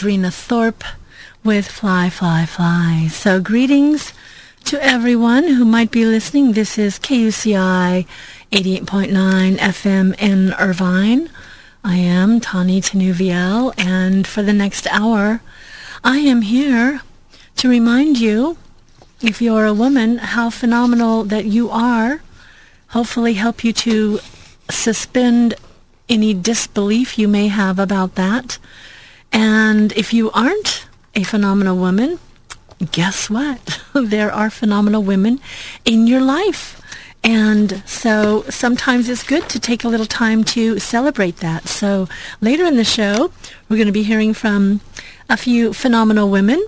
Adrena Thorpe with Fly, Fly, Fly. So greetings to everyone who might be listening. This is KUCI 88.9 FM in Irvine. I am Tani Tinuviel, and for the next hour, I am here to remind you, if you're a woman, how phenomenal that you are. Hopefully help you to suspend any disbelief you may have about that. And if you aren't a phenomenal woman, guess what? there are phenomenal women in your life. And so sometimes it's good to take a little time to celebrate that. So later in the show, we're going to be hearing from a few phenomenal women.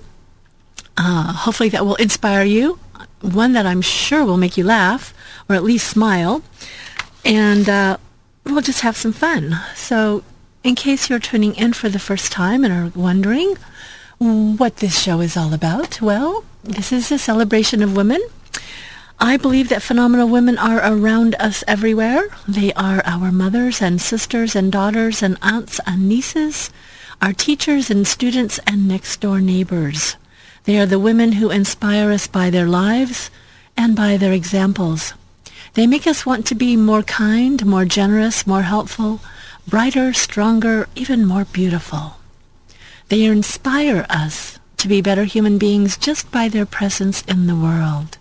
Uh, hopefully that will inspire you. One that I'm sure will make you laugh or at least smile. And uh, we'll just have some fun. So in case you're tuning in for the first time and are wondering what this show is all about, well, this is a celebration of women. I believe that phenomenal women are around us everywhere. They are our mothers and sisters and daughters and aunts and nieces, our teachers and students and next-door neighbors. They are the women who inspire us by their lives and by their examples. They make us want to be more kind, more generous, more helpful, brighter, stronger, even more beautiful. They inspire us to be better human beings just by their presence in the world.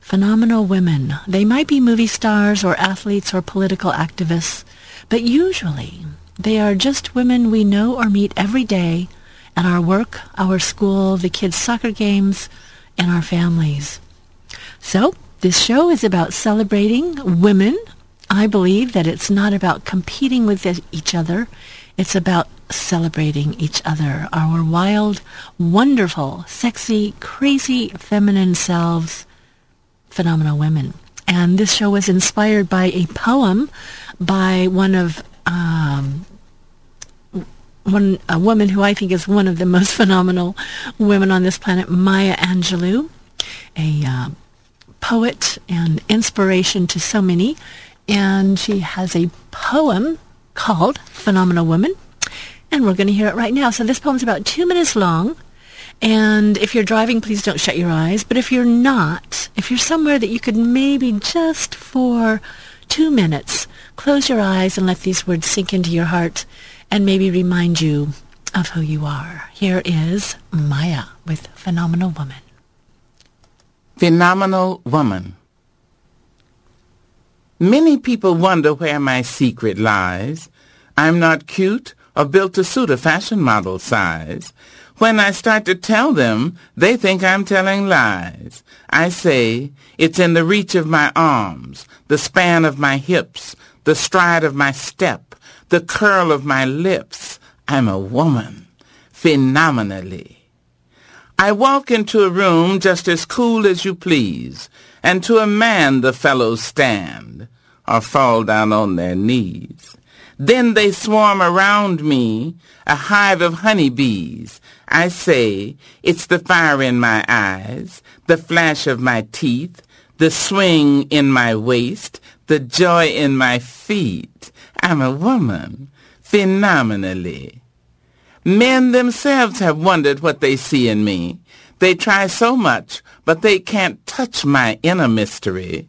Phenomenal women. They might be movie stars or athletes or political activists, but usually they are just women we know or meet every day at our work, our school, the kids' soccer games, and our families. So this show is about celebrating women. I believe that it's not about competing with each other. It's about celebrating each other, our wild, wonderful, sexy, crazy, feminine selves, phenomenal women. And this show was inspired by a poem by one of um, one a woman who I think is one of the most phenomenal women on this planet, Maya Angelou, a uh, poet and inspiration to so many. And she has a poem called Phenomenal Woman. And we're going to hear it right now. So this poem's about two minutes long. And if you're driving, please don't shut your eyes. But if you're not, if you're somewhere that you could maybe just for two minutes close your eyes and let these words sink into your heart and maybe remind you of who you are. Here is Maya with Phenomenal Woman. Phenomenal Woman. Many people wonder where my secret lies. I'm not cute or built to suit a fashion model size. When I start to tell them, they think I'm telling lies. I say, it's in the reach of my arms, the span of my hips, the stride of my step, the curl of my lips. I'm a woman, phenomenally. I walk into a room just as cool as you please, and to a man the fellows stand, or fall down on their knees. Then they swarm around me, a hive of honeybees. I say, it's the fire in my eyes, the flash of my teeth, the swing in my waist, the joy in my feet. I'm a woman, phenomenally. Men themselves have wondered what they see in me. They try so much, but they can't touch my inner mystery.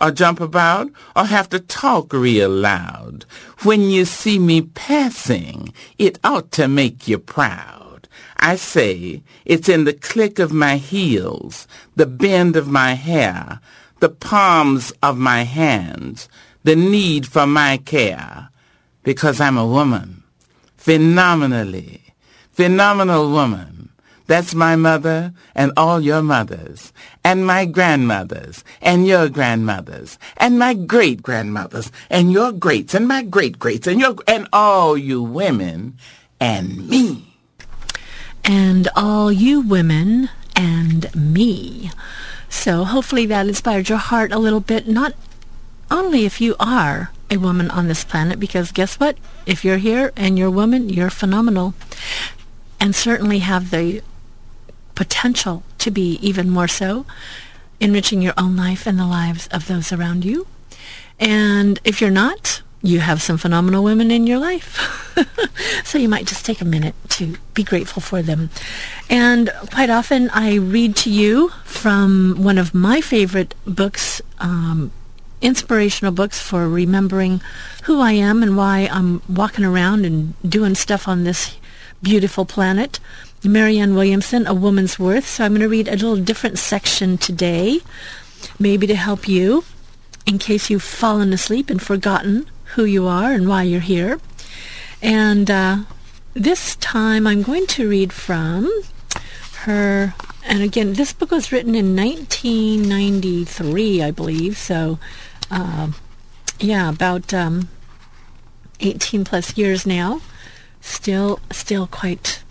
or jump about or have to talk real loud. When you see me passing, it ought to make you proud. I say it's in the click of my heels, the bend of my hair, the palms of my hands, the need for my care, because I'm a woman, phenomenally, phenomenal woman. That's my mother and all your mothers, and my grandmothers, and your grandmothers, and my great-grandmothers, and your greats, and my great-greats, and your, and all you women, and me. And all you women, and me. So hopefully that inspired your heart a little bit, not only if you are a woman on this planet, because guess what? If you're here and you're a woman, you're phenomenal. And certainly have the potential to be even more so, enriching your own life and the lives of those around you. And if you're not, you have some phenomenal women in your life. so you might just take a minute to be grateful for them. And quite often I read to you from one of my favorite books, um, inspirational books for remembering who I am and why I'm walking around and doing stuff on this beautiful planet. Marianne Williamson, A Woman's Worth. So I'm going to read a little different section today, maybe to help you in case you've fallen asleep and forgotten who you are and why you're here. And uh, this time I'm going to read from her, and again, this book was written in 1993, I believe, so uh, yeah, about um, 18 plus years now. Still, still quite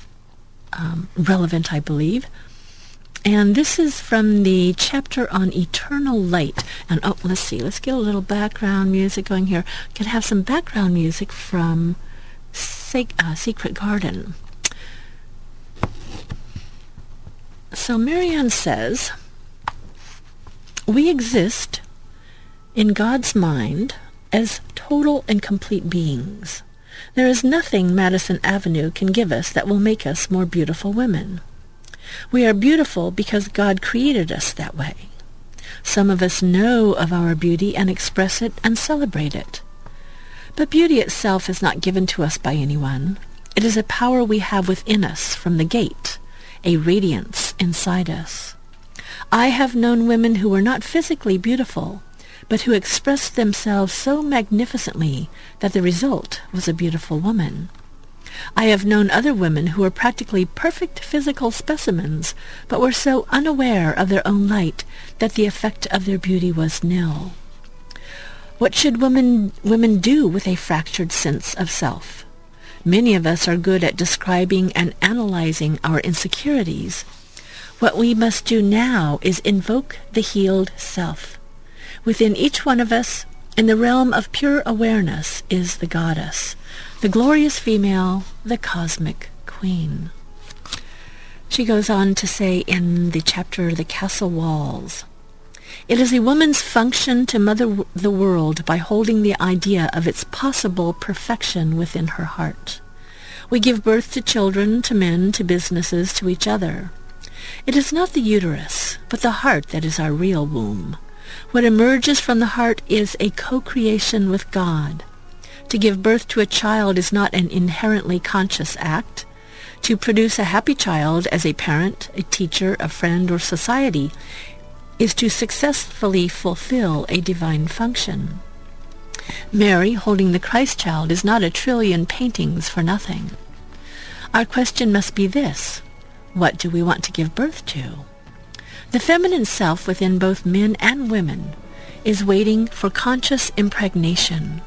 um, relevant, I believe. And this is from the chapter on eternal light. And oh, let's see, let's get a little background music going here. Can have some background music from uh, Secret Garden. So Marianne says, we exist in God's mind as total and complete beings. There is nothing Madison Avenue can give us that will make us more beautiful women. We are beautiful because God created us that way. Some of us know of our beauty and express it and celebrate it. But beauty itself is not given to us by anyone. It is a power we have within us from the gate, a radiance inside us. I have known women who were not physically beautiful, but who expressed themselves so magnificently that the result was a beautiful woman. I have known other women who were practically perfect physical specimens, but were so unaware of their own light that the effect of their beauty was nil. What should women, women do with a fractured sense of self? Many of us are good at describing and analyzing our insecurities. What we must do now is invoke the healed self. Within each one of us, in the realm of pure awareness, is the goddess the glorious female, the cosmic queen. She goes on to say in the chapter The Castle Walls, it is a woman's function to mother the world by holding the idea of its possible perfection within her heart. We give birth to children, to men, to businesses, to each other. It is not the uterus, but the heart that is our real womb. What emerges from the heart is a co-creation with God, to give birth to a child is not an inherently conscious act. To produce a happy child as a parent, a teacher, a friend, or society is to successfully fulfill a divine function. Mary holding the Christ child is not a trillion paintings for nothing. Our question must be this. What do we want to give birth to? The feminine self within both men and women is waiting for conscious impregnation.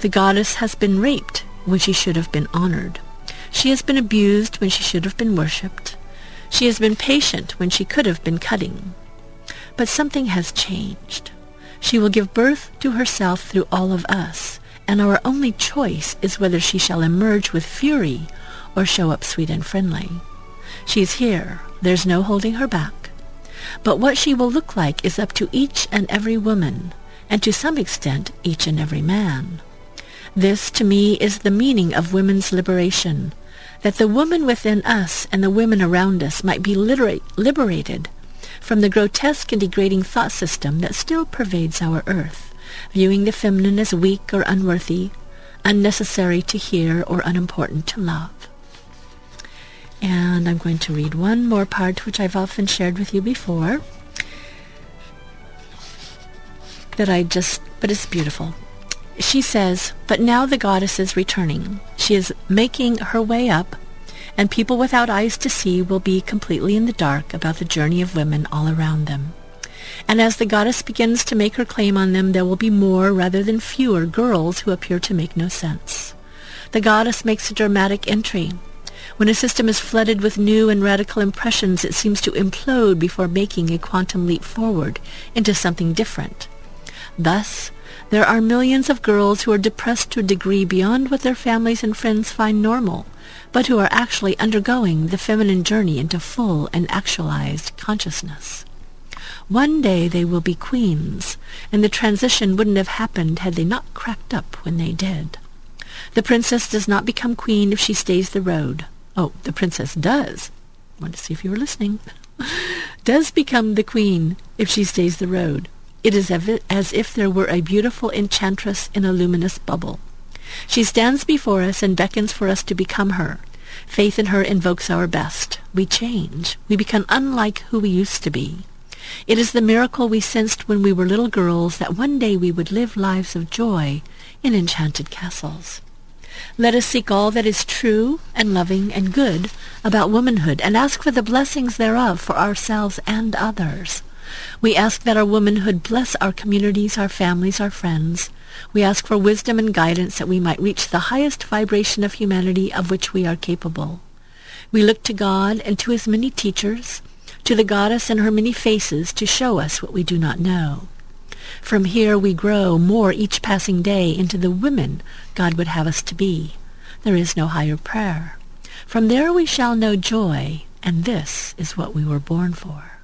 The goddess has been raped when she should have been honored. She has been abused when she should have been worshipped. She has been patient when she could have been cutting. But something has changed. She will give birth to herself through all of us, and our only choice is whether she shall emerge with fury or show up sweet and friendly. She's here. There's no holding her back. But what she will look like is up to each and every woman, and to some extent each and every man. This, to me, is the meaning of women's liberation, that the woman within us and the women around us might be liberated from the grotesque and degrading thought system that still pervades our earth, viewing the feminine as weak or unworthy, unnecessary to hear, or unimportant to love. And I'm going to read one more part which I've often shared with you before that I just, but it's beautiful. She says, but now the goddess is returning. She is making her way up, and people without eyes to see will be completely in the dark about the journey of women all around them. And as the goddess begins to make her claim on them, there will be more rather than fewer girls who appear to make no sense. The goddess makes a dramatic entry. When a system is flooded with new and radical impressions, it seems to implode before making a quantum leap forward into something different. Thus, there are millions of girls who are depressed to a degree beyond what their families and friends find normal, but who are actually undergoing the feminine journey into full and actualized consciousness. One day they will be queens, and the transition wouldn't have happened had they not cracked up when they did. The princess does not become queen if she stays the road. Oh, the princess does. I want to see if you were listening. does become the queen if she stays the road. It is as if there were a beautiful enchantress in a luminous bubble. She stands before us and beckons for us to become her. Faith in her invokes our best. We change. We become unlike who we used to be. It is the miracle we sensed when we were little girls that one day we would live lives of joy in enchanted castles. Let us seek all that is true and loving and good about womanhood and ask for the blessings thereof for ourselves and others. We ask that our womanhood bless our communities, our families, our friends. We ask for wisdom and guidance that we might reach the highest vibration of humanity of which we are capable. We look to God and to his many teachers, to the goddess and her many faces to show us what we do not know. From here we grow more each passing day into the women God would have us to be. There is no higher prayer. From there we shall know joy, and this is what we were born for.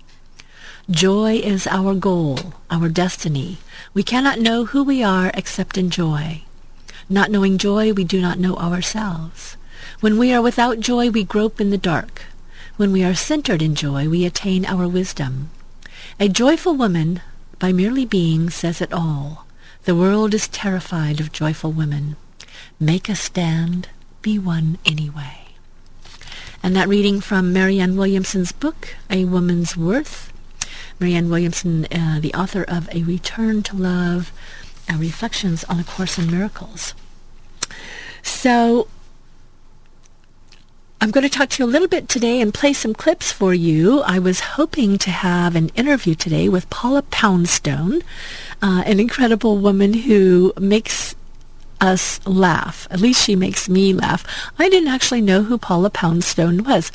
Joy is our goal, our destiny. We cannot know who we are except in joy. Not knowing joy, we do not know ourselves. When we are without joy, we grope in the dark. When we are centered in joy, we attain our wisdom. A joyful woman, by merely being, says it all. The world is terrified of joyful women. Make a stand, be one anyway. And that reading from Marianne Williamson's book, A Woman's Worth, Marianne Williamson, uh, the author of A Return to Love, uh, Reflections on A Course in Miracles. So I'm going to talk to you a little bit today and play some clips for you. I was hoping to have an interview today with Paula Poundstone, uh, an incredible woman who makes us laugh. At least she makes me laugh. I didn't actually know who Paula Poundstone was.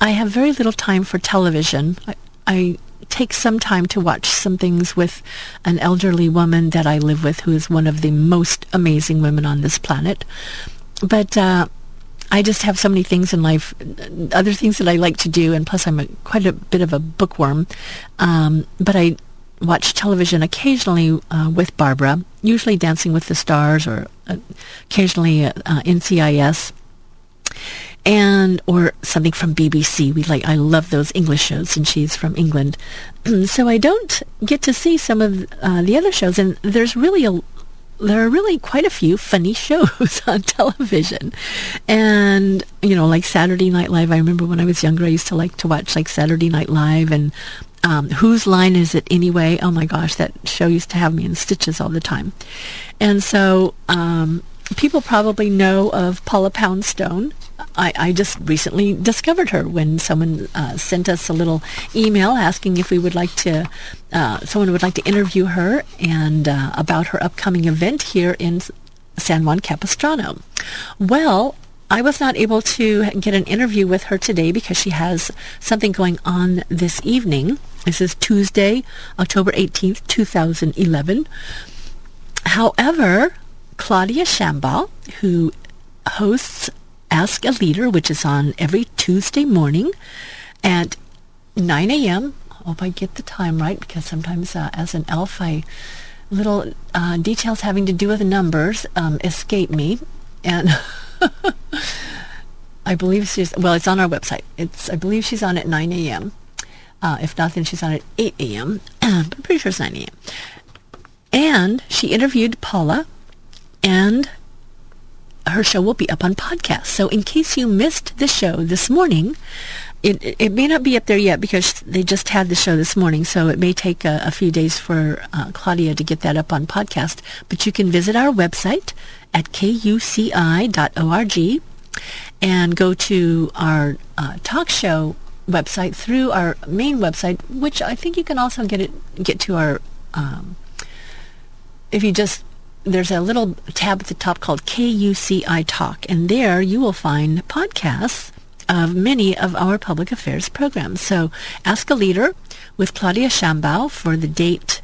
I have very little time for television. I, I take some time to watch some things with an elderly woman that I live with who is one of the most amazing women on this planet. But uh, I just have so many things in life, other things that I like to do, and plus I'm a, quite a bit of a bookworm. Um, but I watch television occasionally uh, with Barbara, usually Dancing with the Stars or uh, occasionally uh, NCIS and or something from BBC. We like I love those English shows, and she's from England, so I don't get to see some of uh, the other shows. And there's really a there are really quite a few funny shows on television, and you know, like Saturday Night Live. I remember when I was younger, I used to like to watch like Saturday Night Live and. Um, whose line is it anyway? Oh my gosh, that show used to have me in stitches all the time. And so um, people probably know of Paula Poundstone. I, I, just recently discovered her when someone uh, sent us a little email asking if we would like to, uh, someone would like to interview her and uh, about her upcoming event here in San Juan Capistrano. Well, I was not able to get an interview with her today because she has something going on this evening. This is Tuesday, October 18th, 2011. However, Claudia Shambaugh, who hosts Ask a Leader, which is on every Tuesday morning at 9 a.m. Hope I get the time right because sometimes uh, as an elf, I little uh, details having to do with numbers um, escape me, and I believe she's well. It's on our website. It's I believe she's on at 9 a.m. Uh, if not, then she's on at 8 a.m. I'm pretty sure it's 9 a.m. And she interviewed Paula and her show will be up on podcast. So in case you missed the show this morning, it, it may not be up there yet because they just had the show this morning, so it may take a, a few days for uh, Claudia to get that up on podcast. But you can visit our website at kuci.org and go to our uh, talk show website through our main website, which I think you can also get it get to our. Um, if you just there's a little tab at the top called KUCI Talk, and there you will find podcasts of many of our public affairs programs. So Ask a Leader with Claudia Shambaugh for the date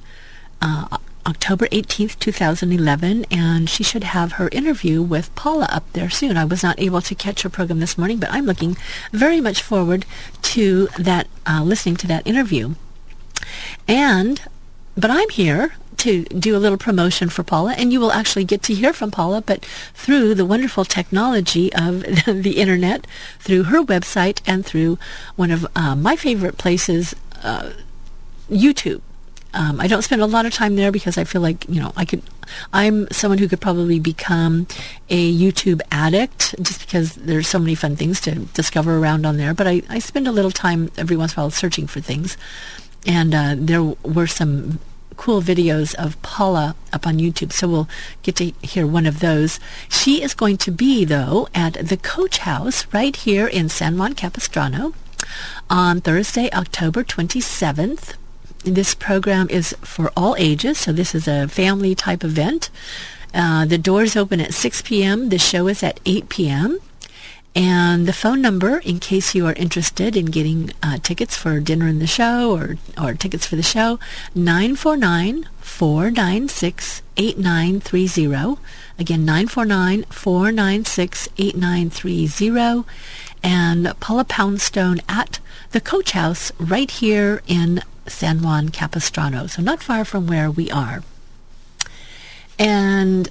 uh, October 18th, 2011, and she should have her interview with Paula up there soon. I was not able to catch her program this morning, but I'm looking very much forward to that, uh, listening to that interview. And, but I'm here to do a little promotion for Paula, and you will actually get to hear from Paula, but through the wonderful technology of the internet, through her website, and through one of uh, my favorite places, uh, YouTube. Um, I don't spend a lot of time there because I feel like you know I could. I'm someone who could probably become a YouTube addict just because there's so many fun things to discover around on there. But I, I spend a little time every once in a while searching for things, and uh, there were some cool videos of Paula up on YouTube. So we'll get to hear one of those. She is going to be though at the Coach House right here in San Juan Capistrano on Thursday, October 27th this program is for all ages, so this is a family type event. Uh, the doors open at 6 p.m. The show is at 8 p.m. And the phone number, in case you are interested in getting uh, tickets for dinner in the show or, or tickets for the show, 949-496-8930. Again, 949-496-8930. And Paula Poundstone at the Coach House right here in San Juan Capistrano, so not far from where we are. And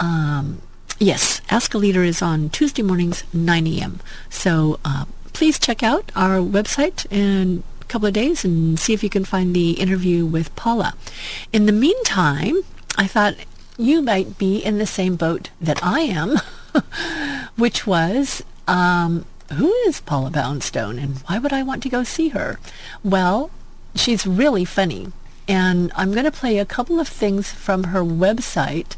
um, yes, Ask a Leader is on Tuesday mornings, 9 a.m. So uh, please check out our website in a couple of days and see if you can find the interview with Paula. In the meantime, I thought you might be in the same boat that I am, which was um, who is Paula Poundstone and why would I want to go see her? Well, she's really funny. And I'm going to play a couple of things from her website.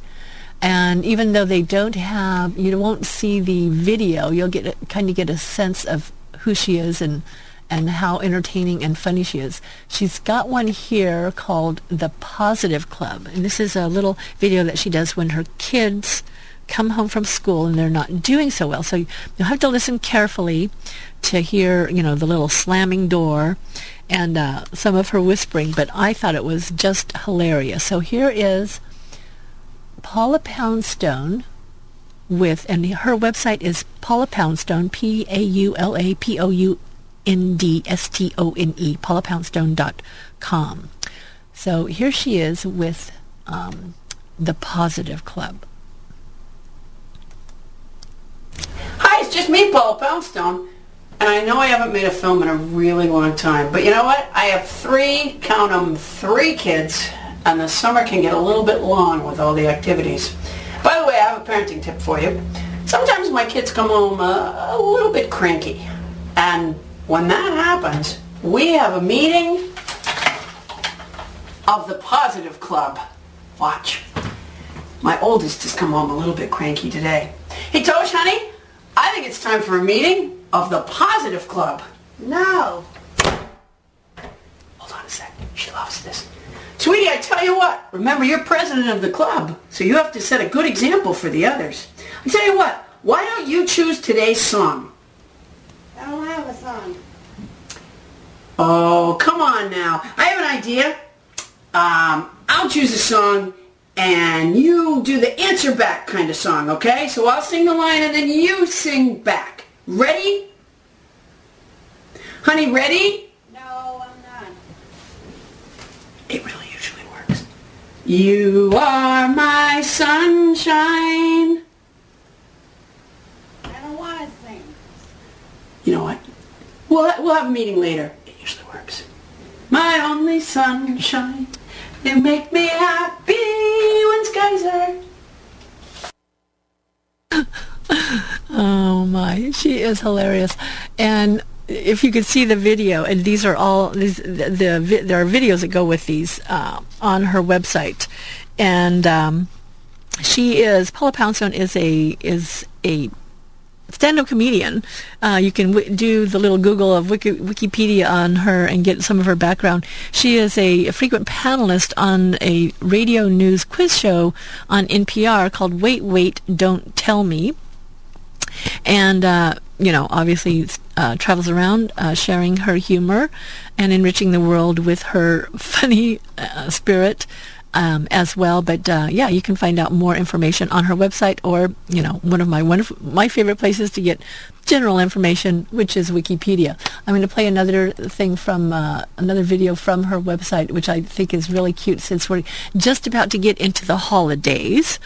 And even though they don't have, you won't see the video, you'll get kind of get a sense of who she is and and how entertaining and funny she is. She's got one here called The Positive Club. And this is a little video that she does when her kids come home from school and they're not doing so well. So you'll have to listen carefully to hear, you know, the little slamming door and uh, some of her whispering, but I thought it was just hilarious. So here is Paula Poundstone with, and her website is Paula Poundstone, P-A-U-L-A-P-O-U-N-D-S-T-O-N-E, paulapoundstone.com. So here she is with um, the Positive Club. Hi, it's just me, Paula Poundstone. And I know I haven't made a film in a really long time, but you know what? I have three, count them, three kids, and the summer can get a little bit long with all the activities. By the way, I have a parenting tip for you. Sometimes my kids come home uh, a little bit cranky. And when that happens, we have a meeting of the Positive Club. Watch. My oldest has come home a little bit cranky today. Hey, Tosh, honey, I think it's time for a meeting of the Positive Club. No. Hold on a sec. She loves this. Sweetie, I tell you what. Remember, you're president of the club, so you have to set a good example for the others. I tell you what. Why don't you choose today's song? I don't have a song. Oh, come on now. I have an idea. Um, I'll choose a song and you do the answer back kind of song, okay? So I'll sing the line and then you sing back. Ready? Honey, ready? No, I'm not. It really. You are my sunshine. I don't want to sing. You know what? We'll, we'll have a meeting later. It usually works. My only sunshine. You make me happy when skies are. oh my, she is hilarious. And if you could see the video, and these are all these the, the there are videos that go with these uh, on her website, and um, she is Paula Poundstone is a is a stand-up comedian. Uh, you can w- do the little Google of Wiki- Wikipedia on her and get some of her background. She is a, a, frequent panelist on a radio news quiz show on NPR called Wait, Wait, Don't Tell Me. And uh, you know, obviously uh, travels around uh, sharing her humor and enriching the world with her funny uh, spirit um, as well. But uh, yeah, you can find out more information on her website or, you know, one of my wonderful, my favorite places to get general information, which is Wikipedia. I'm going to play another thing from uh, another video from her website, which I think is really cute since we're just about to get into the holidays.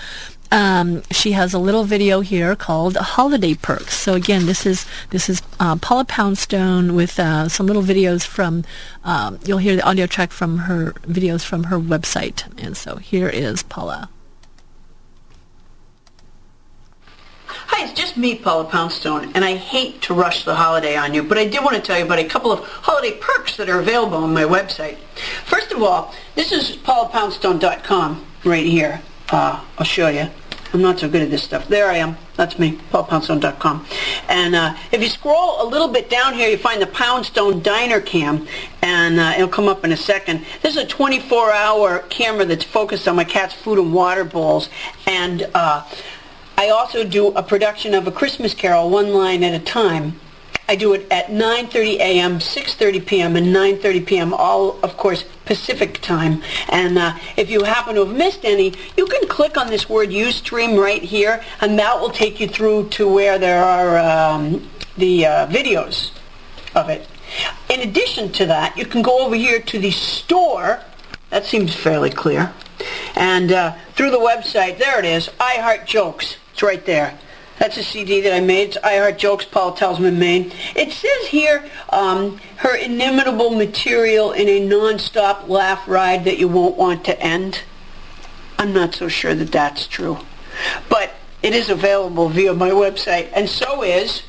Um, she has a little video here called Holiday Perks. So again, this is this is uh, Paula Poundstone with uh, some little videos from. Um, you'll hear the audio track from her videos from her website. And so here is Paula. Hi, it's just me, Paula Poundstone, and I hate to rush the holiday on you, but I did want to tell you about a couple of holiday perks that are available on my website. First of all, this is paulapoundstone.com right here. Uh, I'll show you. I'm not so good at this stuff. There I am. That's me, paulpoundstone.com. And uh, if you scroll a little bit down here, you find the Poundstone Diner Cam, and uh, it'll come up in a second. This is a 24-hour camera that's focused on my cat's food and water bowls, and uh, I also do a production of A Christmas Carol, one line at a time. I do it at 9.30 a.m., 6.30 p.m., and 9.30 p.m., all, of course, Pacific time. And uh, if you happen to have missed any, you can click on this word Ustream right here, and that will take you through to where there are um, the uh, videos of it. In addition to that, you can go over here to the store. That seems fairly clear. And uh, through the website, there it is, I Heart Jokes. It's right there. That's a CD that I made. It's I Heart Jokes, Paula Tells Them in Maine. It says here, um, her inimitable material in a non-stop laugh ride that you won't want to end. I'm not so sure that that's true. But it is available via my website. And so is,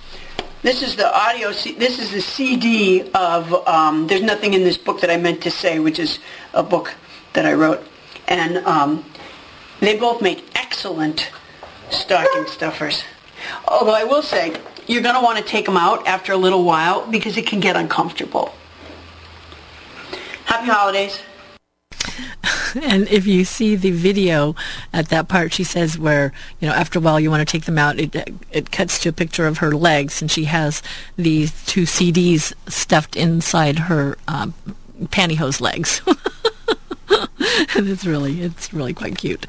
this is the audio, this is the CD of um, There's Nothing in This Book That I Meant to Say, which is a book that I wrote. And um, they both make excellent stocking stuffers. Although I will say, you're going to want to take them out after a little while because it can get uncomfortable. Happy holidays. and if you see the video at that part, she says where you know after a while you want to take them out. It it cuts to a picture of her legs, and she has these two CDs stuffed inside her um, pantyhose legs. and it's really it's really quite cute.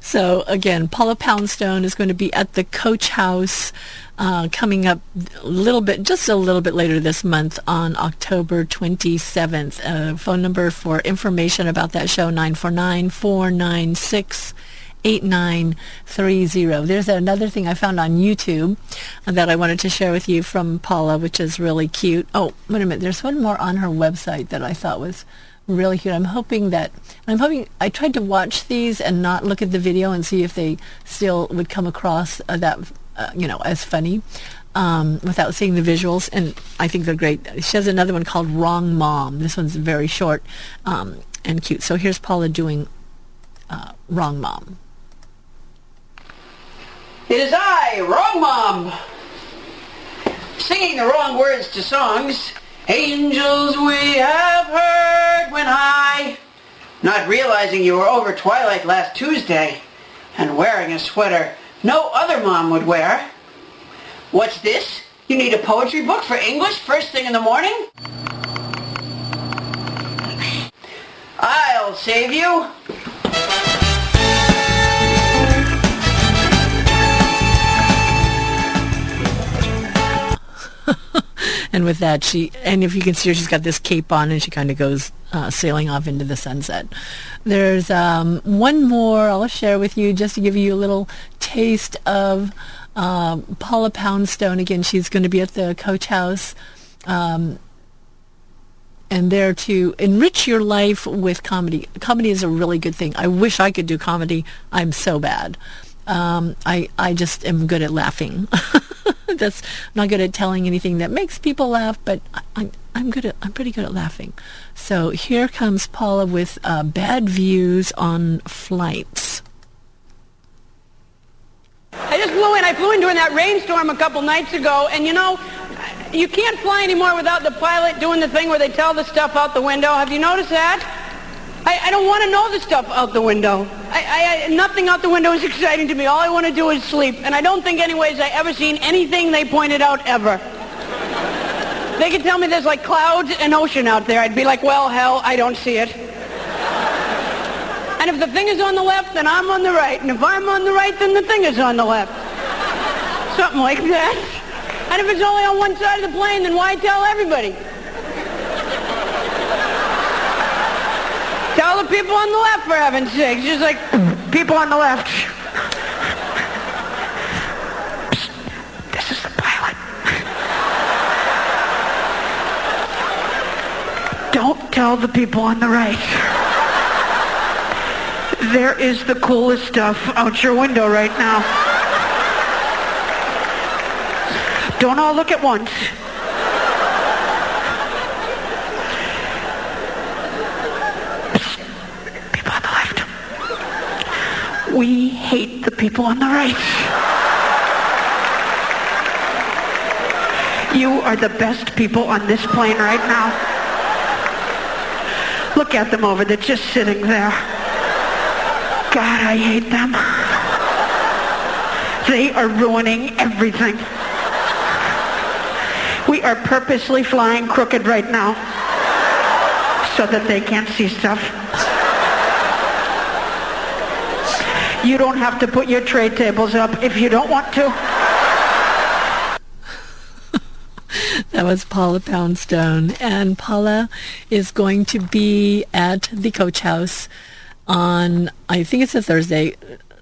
So again, Paula Poundstone is going to be at the Coach House uh, coming up a little bit, just a little bit later this month on October 27th. Uh, phone number for information about that show 949 496 8930. There's another thing I found on YouTube that I wanted to share with you from Paula, which is really cute. Oh, wait a minute. There's one more on her website that I thought was really cute. I'm hoping that I'm hoping I tried to watch these and not look at the video and see if they still would come across uh, that uh, you know as funny um, without seeing the visuals. And I think they're great. She has another one called Wrong Mom. This one's very short um, and cute. So here's Paula doing uh, Wrong Mom. It is I, Wrong Mom, singing the wrong words to songs. Angels we have heard when high. Not realizing you were over twilight last Tuesday and wearing a sweater no other mom would wear. What's this? You need a poetry book for English first thing in the morning? I'll save you. And with that, she and if you can see her, she's got this cape on, and she kind of goes uh, sailing off into the sunset. There's um, one more I'll share with you just to give you a little taste of uh, Paula Poundstone. Again, she's going to be at the Coach House. Um, and there to enrich your life with comedy. Comedy is a really good thing. I wish I could do comedy. I'm so bad. Um, I I just am good at laughing. That's not good at telling anything that makes people laugh, but I, I'm I'm good at I'm pretty good at laughing. So here comes Paula with uh, bad views on flights. I just flew in. I flew in during that rainstorm a couple nights ago, and you know, you can't fly anymore without the pilot doing the thing where they tell the stuff out the window. Have you noticed that? I, I don't want to know the stuff out the window. I, I, nothing out the window is exciting to me. All I want to do is sleep. And I don't think, anyways, I ever seen anything they pointed out ever. They could tell me there's like clouds and ocean out there. I'd be like, well, hell, I don't see it. And if the thing is on the left, then I'm on the right. And if I'm on the right, then the thing is on the left. Something like that. And if it's only on one side of the plane, then why tell everybody? Tell the people on the left, for heaven's sake. Just like people on the left. This is the pilot. Don't tell the people on the right. There is the coolest stuff out your window right now. Don't all look at once. People on the left. We hate the people on the right. You are the best people on this plane right now. Look at them over there, just sitting there. God, I hate them. They are ruining everything. We are purposely flying crooked right now so that they can't see stuff. You don't have to put your tray tables up if you don't want to. That was Paula Poundstone. And Paula is going to be at the Coach House on, I think it's a Thursday,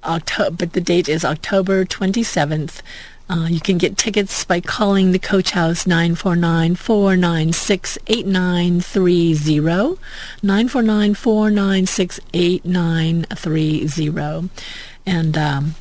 October, but the date is October 27th. Uh, you can get tickets by calling the Coach House 949-496-8930. 949-496-8930. And um,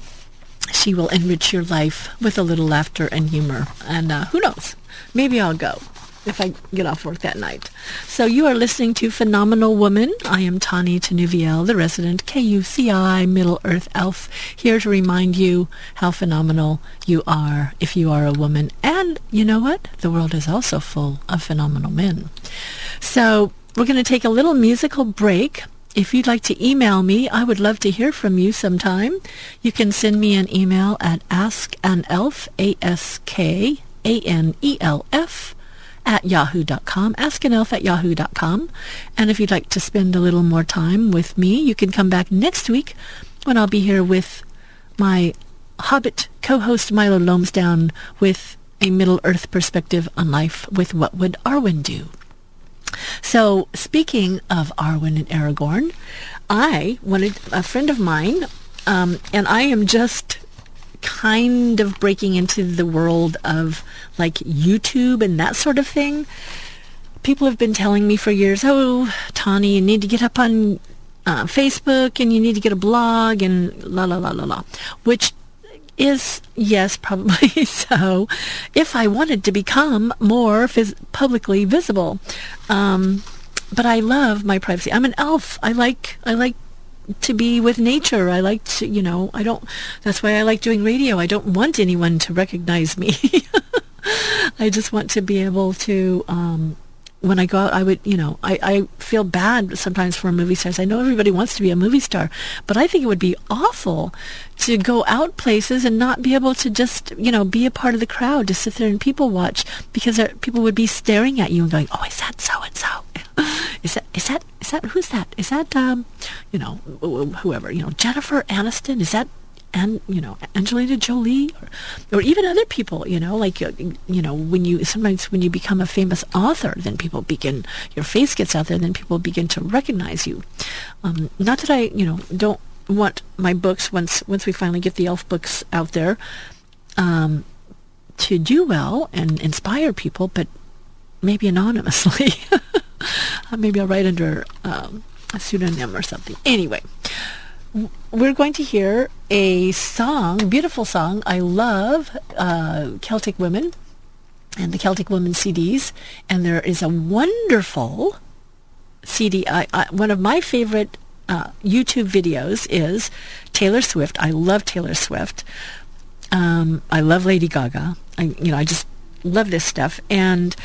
she will enrich your life with a little laughter and humor. And uh, who knows? Maybe I'll go if I get off work that night. So you are listening to Phenomenal Woman. I am Tani Tinuviel, the resident KUCI Middle Earth Elf, here to remind you how phenomenal you are if you are a woman. And you know what? The world is also full of phenomenal men. So we're going to take a little musical break. If you'd like to email me, I would love to hear from you sometime. You can send me an email at askanelf, A-S-K-A-N-E-L-F, at yahoo.com, ask askanelf at yahoo.com. And if you'd like to spend a little more time with me, you can come back next week when I'll be here with my Hobbit co-host Milo Lomsdown with a Middle-earth perspective on life with What Would Arwen Do? So speaking of Arwen and Aragorn, I wanted a friend of mine, um, and I am just kind of breaking into the world of like YouTube and that sort of thing. People have been telling me for years, oh, Tani, you need to get up on uh, Facebook and you need to get a blog and la la la la la, which is yes, probably so. If I wanted to become more phys- publicly visible, um, but I love my privacy. I'm an elf. I like I like to be with nature. I like to, you know, I don't, that's why I like doing radio. I don't want anyone to recognize me. I just want to be able to, um, when I go out, I would, you know, I, I feel bad sometimes for movie stars. I know everybody wants to be a movie star, but I think it would be awful to go out places and not be able to just, you know, be a part of the crowd, to sit there and people watch because there, people would be staring at you and going, oh, is that so-and-so? Is that, is that, is that, who's that? Is that, um, you know, whoever, you know, Jennifer Aniston? Is that and you know Angelina Jolie or, or even other people you know like uh, you know when you sometimes when you become a famous author then people begin your face gets out there then people begin to recognize you um, not that I you know don't want my books once once we finally get the elf books out there um, to do well and inspire people but maybe anonymously maybe I'll write under um, a pseudonym or something anyway we're going to hear a song, beautiful song. I love uh, Celtic women and the Celtic women CDs, and there is a wonderful CD. I, I, one of my favorite uh, YouTube videos is Taylor Swift. I love Taylor Swift. Um, I love Lady Gaga. I, you know, I just love this stuff and.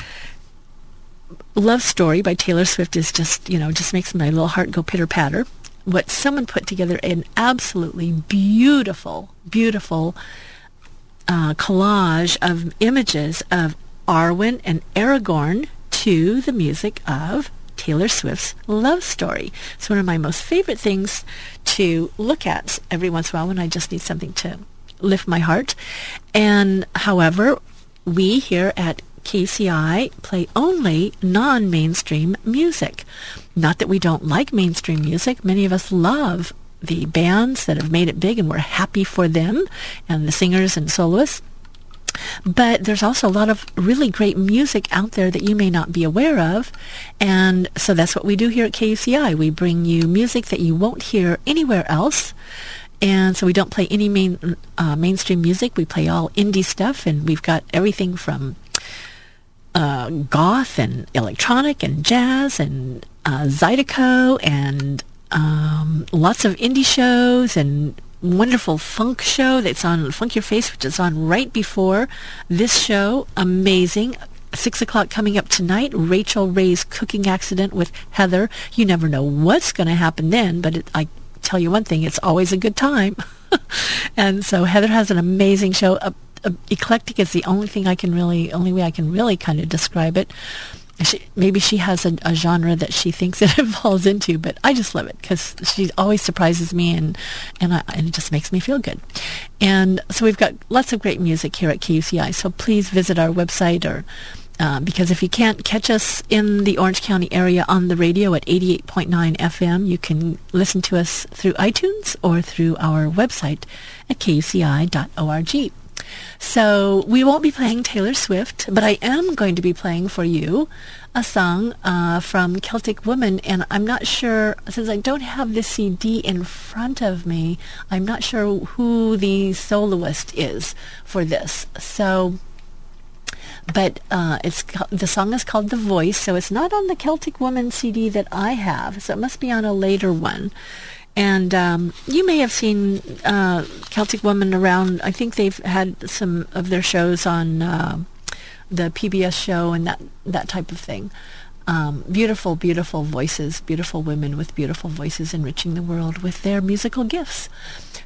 Love Story by Taylor Swift is just, you know, just makes my little heart go pitter patter. what someone put together an absolutely beautiful, beautiful uh, collage of images of Arwen and Aragorn to the music of Taylor Swift's Love Story. It's one of my most favorite things to look at every once in a while when I just need something to lift my heart. And however, we here at KUCI play only non-mainstream music. Not that we don't like mainstream music. Many of us love the bands that have made it big and we're happy for them and the singers and soloists. But there's also a lot of really great music out there that you may not be aware of. And so that's what we do here at KUCI. We bring you music that you won't hear anywhere else. And so we don't play any main uh, mainstream music. We play all indie stuff, and we've got everything from uh, goth and electronic and jazz and uh, Zydeco and um, lots of indie shows and wonderful funk show that's on Funk Your Face, which is on right before this show. Amazing. Six o'clock coming up tonight. Rachel Ray's cooking accident with Heather. You never know what's going to happen then, but it, I tell you one thing, it's always a good time. and so Heather has an amazing show. Eclectic is the only thing I can really, only way I can really kind of describe it. She, maybe she has a, a, genre that she thinks it falls into, but I just love it because she always surprises me and and, I, and it just makes me feel good. And so we've got lots of great music here at KUCI. So please visit our website or uh, because if you can't catch us in the Orange County area on the radio at 88.9 FM, you can listen to us through iTunes or through our website at kuci.org. So we won't be playing Taylor Swift, but I am going to be playing for you a song uh, from Celtic Woman, and I'm not sure, since I don't have the CD in front of me, I'm not sure who the soloist is for this. So, but uh, it's the song is called The Voice, so it's not on the Celtic Woman CD that I have, so it must be on a later one. And um, you may have seen uh, Celtic Woman around. I think they've had some of their shows on uh, the PBS show and that that type of thing. Um, beautiful, beautiful voices, beautiful women with beautiful voices enriching the world with their musical gifts.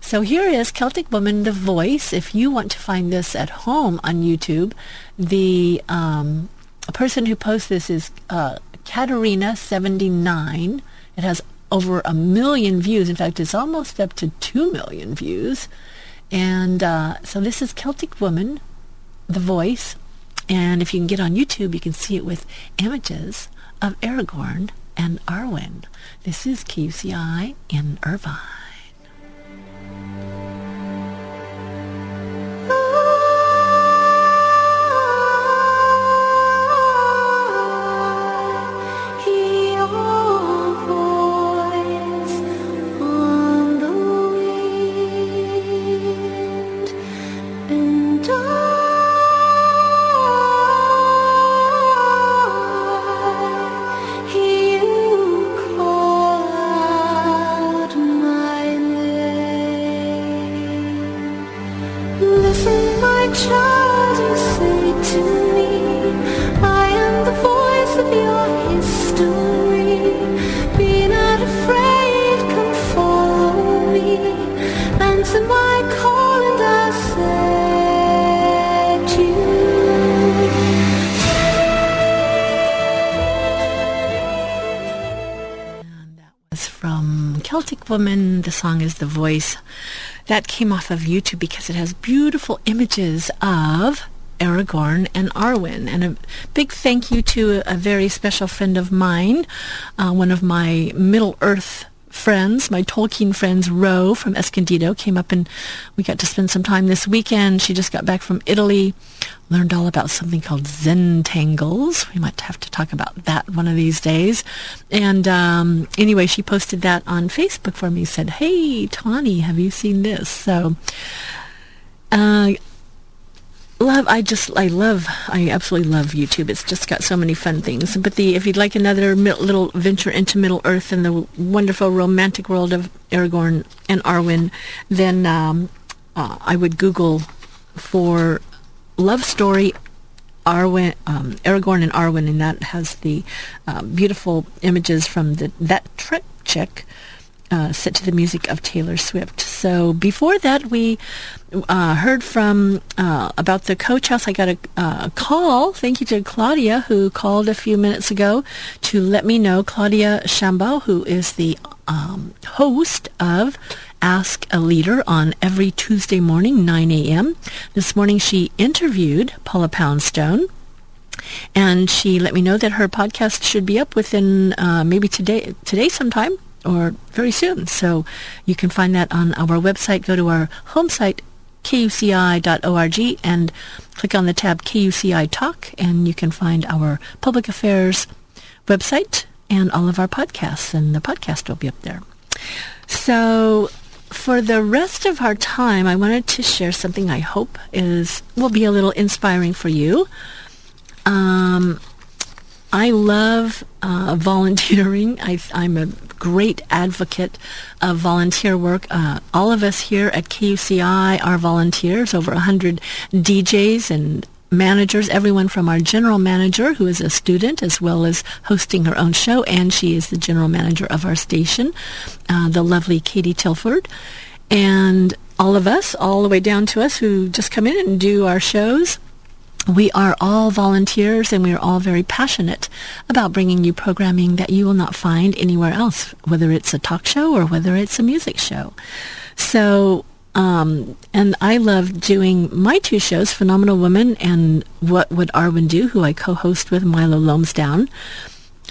So here is Celtic Woman, The Voice. If you want to find this at home on YouTube, the um, person who posts this is uh, Katarina79. It has over a million views. In fact, it's almost up to two million views. And uh, so this is Celtic Woman, The Voice. And if you can get on YouTube, you can see it with images of Aragorn and Arwen. This is KUCI in Irvine. Woman. The song is The Voice. That came off of YouTube because it has beautiful images of Aragorn and Arwen. And a big thank you to a, very special friend of mine, uh, one of my Middle Earth friends, my Tolkien friends, Ro from Escondido, came up and we got to spend some time this weekend. She just got back from Italy, learned all about something called Zentangles. We might have to talk about that one of these days. And um, anyway, she posted that on Facebook for me, said, hey, Tani, have you seen this? So uh, love i just i love i absolutely love youtube. It's just got so many fun things. But the if you'd like another little venture into middle earth and the wonderful romantic world of aragorn and arwen then um, uh, i would google for love story Arwen, um, Aragorn and Arwen, and that has the uh, beautiful images from the that trip chick uh, set to the music of Taylor Swift. So before that, we uh, heard from uh, about the coach house. I got a uh, call. Thank you to Claudia who called a few minutes ago to let me know. Claudia Shambaugh, who is the um, host of Ask a Leader on every Tuesday morning, 9 a.m. This morning she interviewed Paula Poundstone. And she let me know that her podcast should be up within uh, maybe today, today sometime or very soon. So you can find that on our website. Go to our home site, kuci.org, and click on the tab KUCI Talk, and you can find our public affairs website and all of our podcasts, and the podcast will be up there. So for the rest of our time, I wanted to share something I hope is will be a little inspiring for you. Um, I love uh, volunteering. I, am a great advocate of volunteer work. Uh, all of us here at KUCI are volunteers, over 100 DJs and managers, everyone from our general manager, who is a student, as well as hosting her own show, and she is the general manager of our station, uh, the lovely Katie Tilford. And all of us, all the way down to us who just come in and do our shows we are all volunteers and we are all very passionate about bringing you programming that you will not find anywhere else, whether it's a talk show or whether it's a music show. So, um, and I love doing my two shows, Phenomenal Woman and What Would Arwen Do, who I co-host with Milo Lomsdown,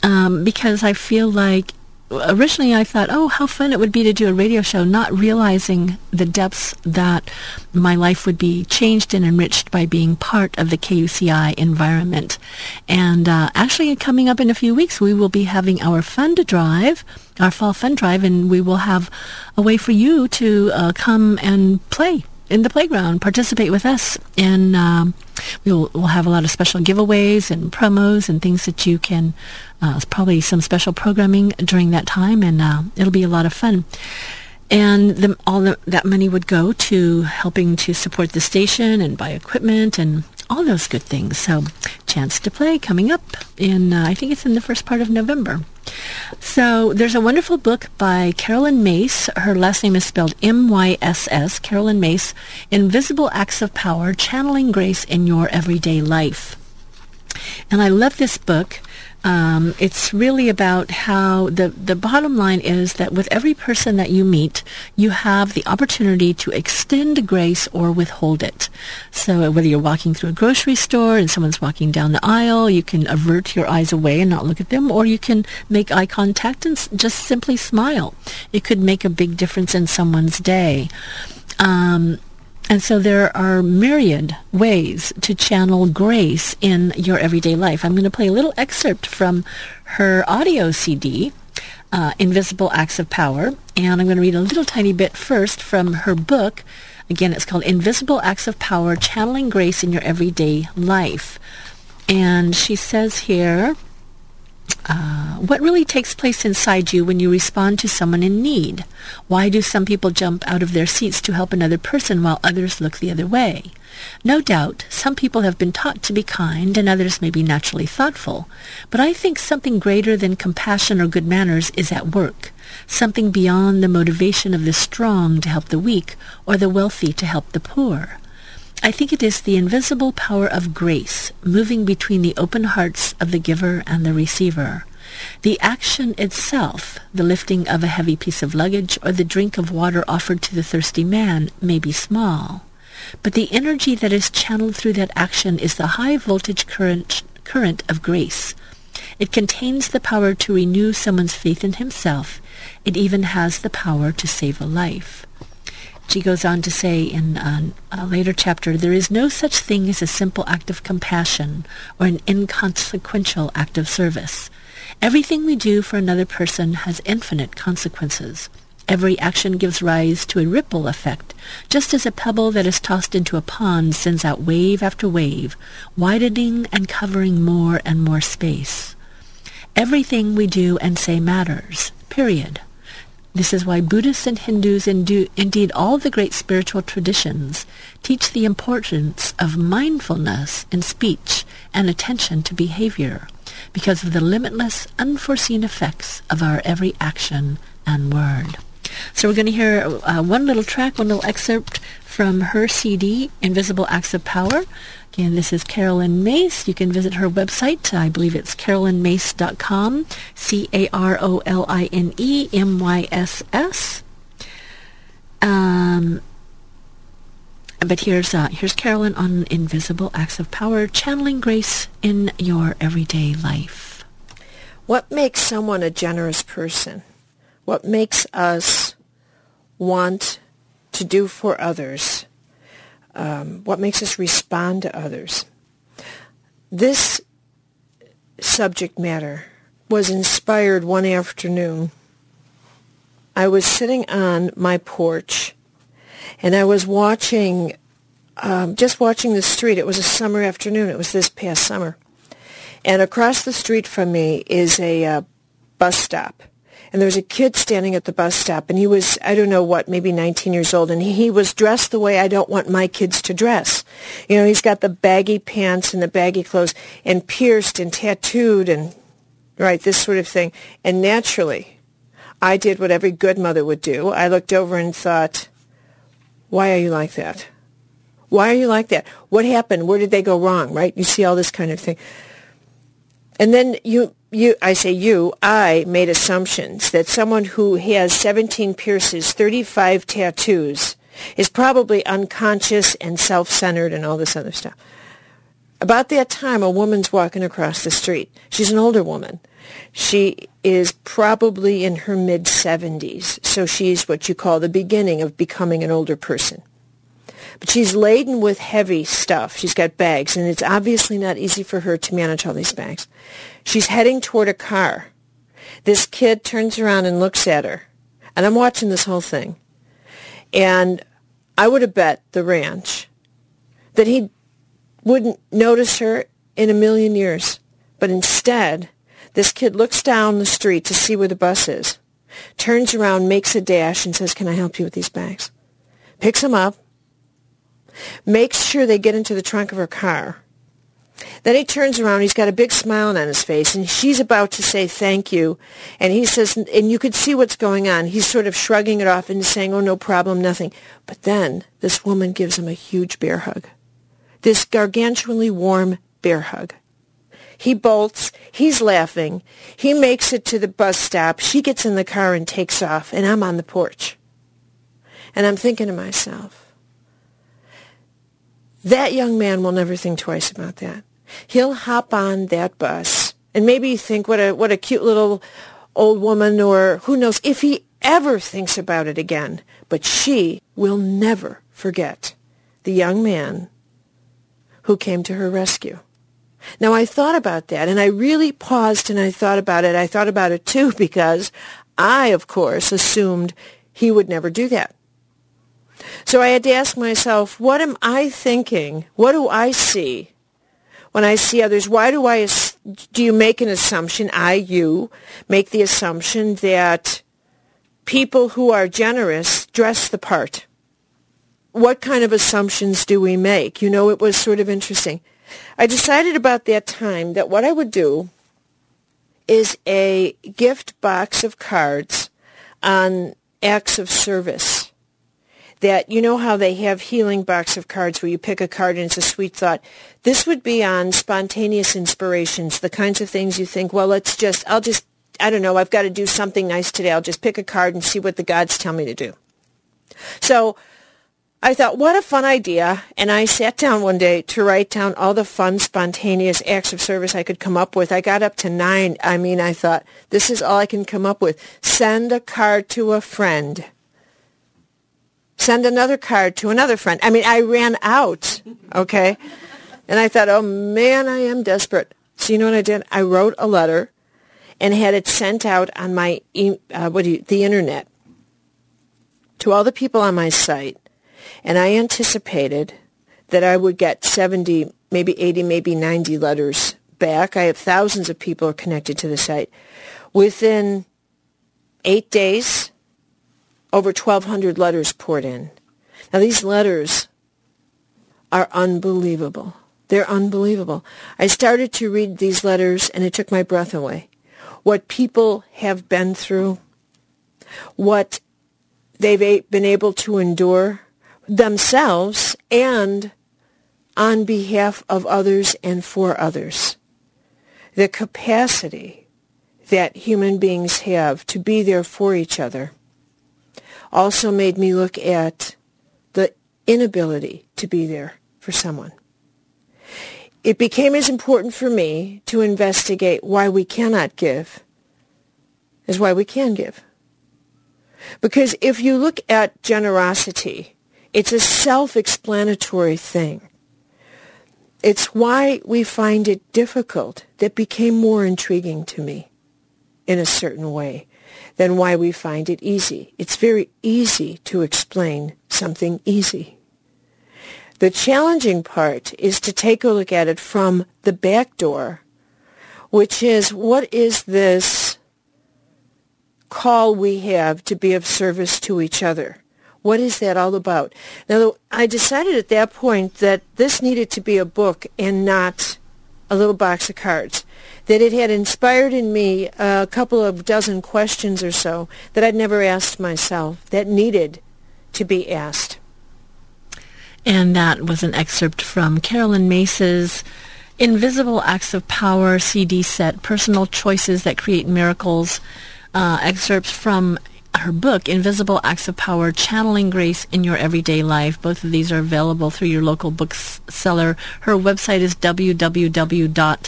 um, because I feel like originally I thought, oh, how fun it would be to do a radio show, not realizing the depths that my life would be changed and enriched by being part of the KUCI environment. And uh, actually, coming up in a few weeks, we will be having our fund drive, our fall fund drive, and we will have a way for you to uh, come and play in the playground, participate with us, and um, we'll we'll have a lot of special giveaways and promos and things that you can. Uh, probably some special programming during that time, and uh, it'll be a lot of fun. And the, all the, that money would go to helping to support the station and buy equipment and all those good things. So, chance to play coming up in, uh, I think it's in the first part of November. So, there's a wonderful book by Caroline Myss. Her last name is spelled M-Y-S-S, Caroline Myss, Invisible Acts of Power, Channeling Grace in Your Everyday Life. And I love this book um, it's really about how the, the bottom line is that with every person that you meet, you have the opportunity to extend grace or withhold it. So whether you're walking through a grocery store and someone's walking down the aisle, you can avert your eyes away and not look at them, or you can make eye contact and just simply smile. It could make a big difference in someone's day. Um, and so there are myriad ways to channel grace in your everyday life. I'm going to play a little excerpt from her audio CD, uh, Invisible Acts of Power, and I'm going to read a little tiny bit first from her book. Again, it's called Invisible Acts of Power, Channeling Grace in Your Everyday Life. And she says here, uh, what really takes place inside you when you respond to someone in need? Why do some people jump out of their seats to help another person while others look the other way? No doubt, some people have been taught to be kind and others may be naturally thoughtful, but I think something greater than compassion or good manners is at work, something beyond the motivation of the strong to help the weak or the wealthy to help the poor. I think it is the invisible power of grace moving between the open hearts of the giver and the receiver. The action itself, the lifting of a heavy piece of luggage or the drink of water offered to the thirsty man, may be small. But the energy that is channeled through that action is the high voltage current, current of grace. It contains the power to renew someone's faith in himself. It even has the power to save a life. She goes on to say in a, a later chapter, there is no such thing as a simple act of compassion or an inconsequential act of service. Everything we do for another person has infinite consequences. Every action gives rise to a ripple effect, just as a pebble that is tossed into a pond sends out wave after wave, widening and covering more and more space. Everything we do and say matters, period. This is why Buddhists and Hindus, indeed all the great spiritual traditions, teach the importance of mindfulness in speech and attention to behavior because of the limitless, unforeseen effects of our every action and word. So we're going to hear uh, one little track, one little excerpt from her CD, Invisible Acts of Power. Again, this is Caroline Myss. You can visit her website. I believe it's carolinemyss.com, C-A-R-O-L-I-N-E-M-Y-S-S. Um, but here's uh, here's Carolyn on Invisible Acts of Power, channeling grace in your everyday life. What makes someone a generous person? What makes us want to do for others? Um, what makes us respond to others? This subject matter was inspired one afternoon. I was sitting on my porch and I was watching, um, just watching the street. It was a summer afternoon. It was this past summer. And across the street from me is a uh, bus stop. And there was a kid standing at the bus stop, and he was, I don't know what, maybe 19 years old, and he, he was dressed the way I don't want my kids to dress. You know, he's got the baggy pants and the baggy clothes, and pierced and tattooed, and, right, this sort of thing. And naturally, I did what every good mother would do. I looked over and thought, why are you like that? Why are you like that? What happened? Where did they go wrong? Right? You see all this kind of thing. And then you, you, I say you, I made assumptions that someone who has 17 pierces, 35 tattoos, is probably unconscious and self-centered and all this other stuff. About that time, a woman's walking across the street. She's an older woman. She is probably in her mid-70s, so she's what you call the beginning of becoming an older person. But she's laden with heavy stuff. She's got bags, and it's obviously not easy for her to manage all these bags. She's heading toward a car. This kid turns around and looks at her, and I'm watching this whole thing. And I would have bet the ranch that he wouldn't notice her in a million years. But instead, this kid looks down the street to see where the bus is, turns around, makes a dash, and says, can I help you with these bags? Picks them up, makes sure they get into the trunk of her car. Then he turns around, he's got a big smile on his face, and she's about to say thank you. And he says, and you could see what's going on. He's sort of shrugging it off and saying, oh, no problem, nothing. But then this woman gives him a huge bear hug. This gargantuanly warm bear hug. He bolts. He's laughing. He makes it to the bus stop. She gets in the car and takes off, and I'm on the porch. And I'm thinking to myself, that young man will never think twice about that. He'll hop on that bus and maybe think what a what a cute little old woman or who knows if he ever thinks about it again. But she will never forget the young man who came to her rescue. Now I thought about that and I really paused and I thought about it. I thought about it too because I, of course, assumed he would never do that. So I had to ask myself, what am I thinking? What do I see when I see others? Why do I, do you make an assumption, I, you, make the assumption that people who are generous dress the part? What kind of assumptions do we make? You know, it was sort of interesting. I decided about that time that what I would do is a gift box of cards on acts of service that you know how they have healing box of cards where you pick a card and it's a sweet thought. This would be on spontaneous inspirations, the kinds of things you think, well, let's just, I'll just, I don't know, I've got to do something nice today. I'll just pick a card and see what the gods tell me to do. So I thought, what a fun idea. And I sat down one day to write down all the fun, spontaneous acts of service I could come up with. I got up to nine. I mean, I thought, this is all I can come up with. Send a card to a friend send another card to another friend. I mean, I ran out, okay? And I thought, oh man, I am desperate. So you know what I did? I wrote a letter and had it sent out on my, uh, what do you, the internet to all the people on my site. And I anticipated that I would get 70, maybe 80, maybe 90 letters back. I have thousands of people connected to the site. Within eight days, over 1,200 letters poured in. Now, these letters are unbelievable. They're unbelievable. I started to read these letters, and it took my breath away. What people have been through, what they've been able to endure themselves and on behalf of others and for others. The capacity that human beings have to be there for each other also made me look at the inability to be there for someone. It became as important for me to investigate why we cannot give as why we can give. Because if you look at generosity, it's a self-explanatory thing. It's why we find it difficult that became more intriguing to me in a certain way than why we find it easy. It's very easy to explain something easy. The challenging part is to take a look at it from the back door, which is what is this call we have to be of service to each other? What is that all about? Now, I decided at that point that this needed to be a book and not a little box of cards. That it had inspired in me a couple of dozen questions or so that I'd never asked myself that needed to be asked. And that was an excerpt from Caroline Myss's Invisible Acts of Power CD set, Personal Choices That Create Miracles, uh, excerpts from her book, Invisible Acts of Power, Channeling Grace in Your Everyday Life. Both of these are available through your local bookseller. Her website is www.myss,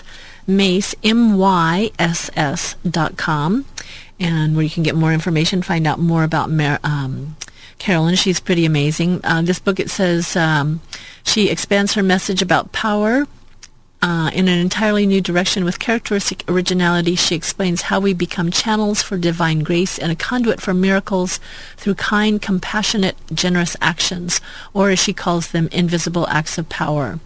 M-Y-S-S dot com, and where you can get more information, find out more about Mar- um, Caroline. She's pretty amazing. Uh, this book, it says um, she expands her message about power, uh, in an entirely new direction with characteristic originality, she explains how we become channels for divine grace and a conduit for miracles through kind, compassionate, generous actions, or as she calls them, invisible acts of power.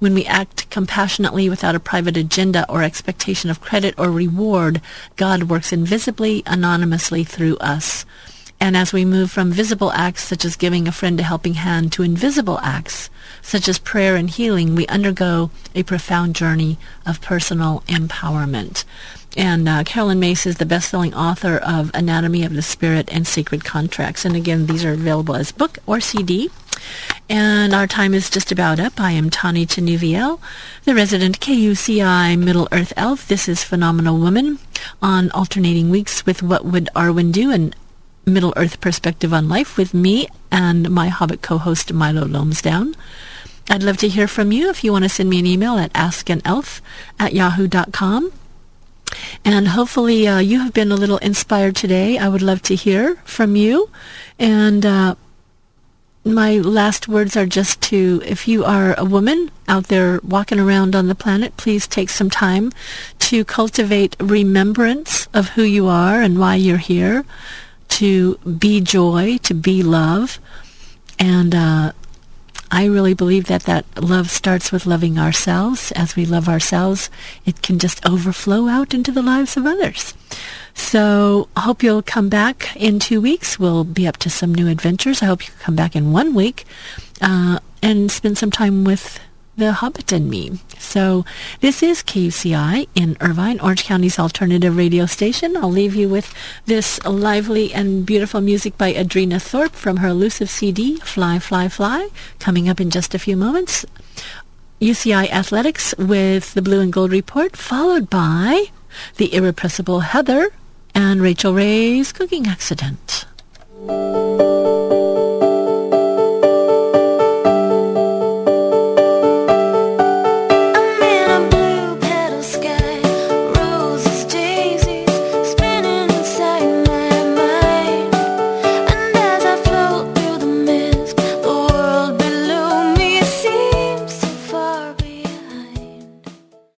When we act compassionately without a private agenda or expectation of credit or reward, God works invisibly, anonymously through us. And as we move from visible acts such as giving a friend a helping hand to invisible acts such as prayer and healing, we undergo a profound journey of personal empowerment. And uh, Caroline Myss is the best-selling author of Anatomy of the Spirit and Sacred Contracts. And again, these are available as book or CD. And our time is just about up. I am Tani Tinuviel, the resident KUCI Middle Earth Elf. This is Phenomenal Woman on alternating weeks with What Would Arwen Do? and Middle Earth Perspective on Life with me and my Hobbit co-host Milo Lomsdown. I'd love to hear from you if you want to send me an email at askanelf at yahoo.com. And hopefully uh, you have been a little inspired today. I would love to hear from you. And uh, my last words are just to, if you are a woman out there walking around on the planet, please take some time to cultivate remembrance of who you are and why you're here to be joy, to be love. And uh, I really believe that that love starts with loving ourselves. As we love ourselves, it can just overflow out into the lives of others. So I hope you'll come back in two weeks. We'll be up to some new adventures. I hope you come back in one week uh, and spend some time with the Hobbit and me. So this is KUCI in Irvine, Orange County's alternative radio station. I'll leave you with this lively and beautiful music by Adrena Thorpe from her elusive CD, Fly, Fly, Fly, coming up in just a few moments. UCI Athletics with the Blue and Gold Report, followed by the irrepressible Heather and Rachel Ray's Cooking Accident.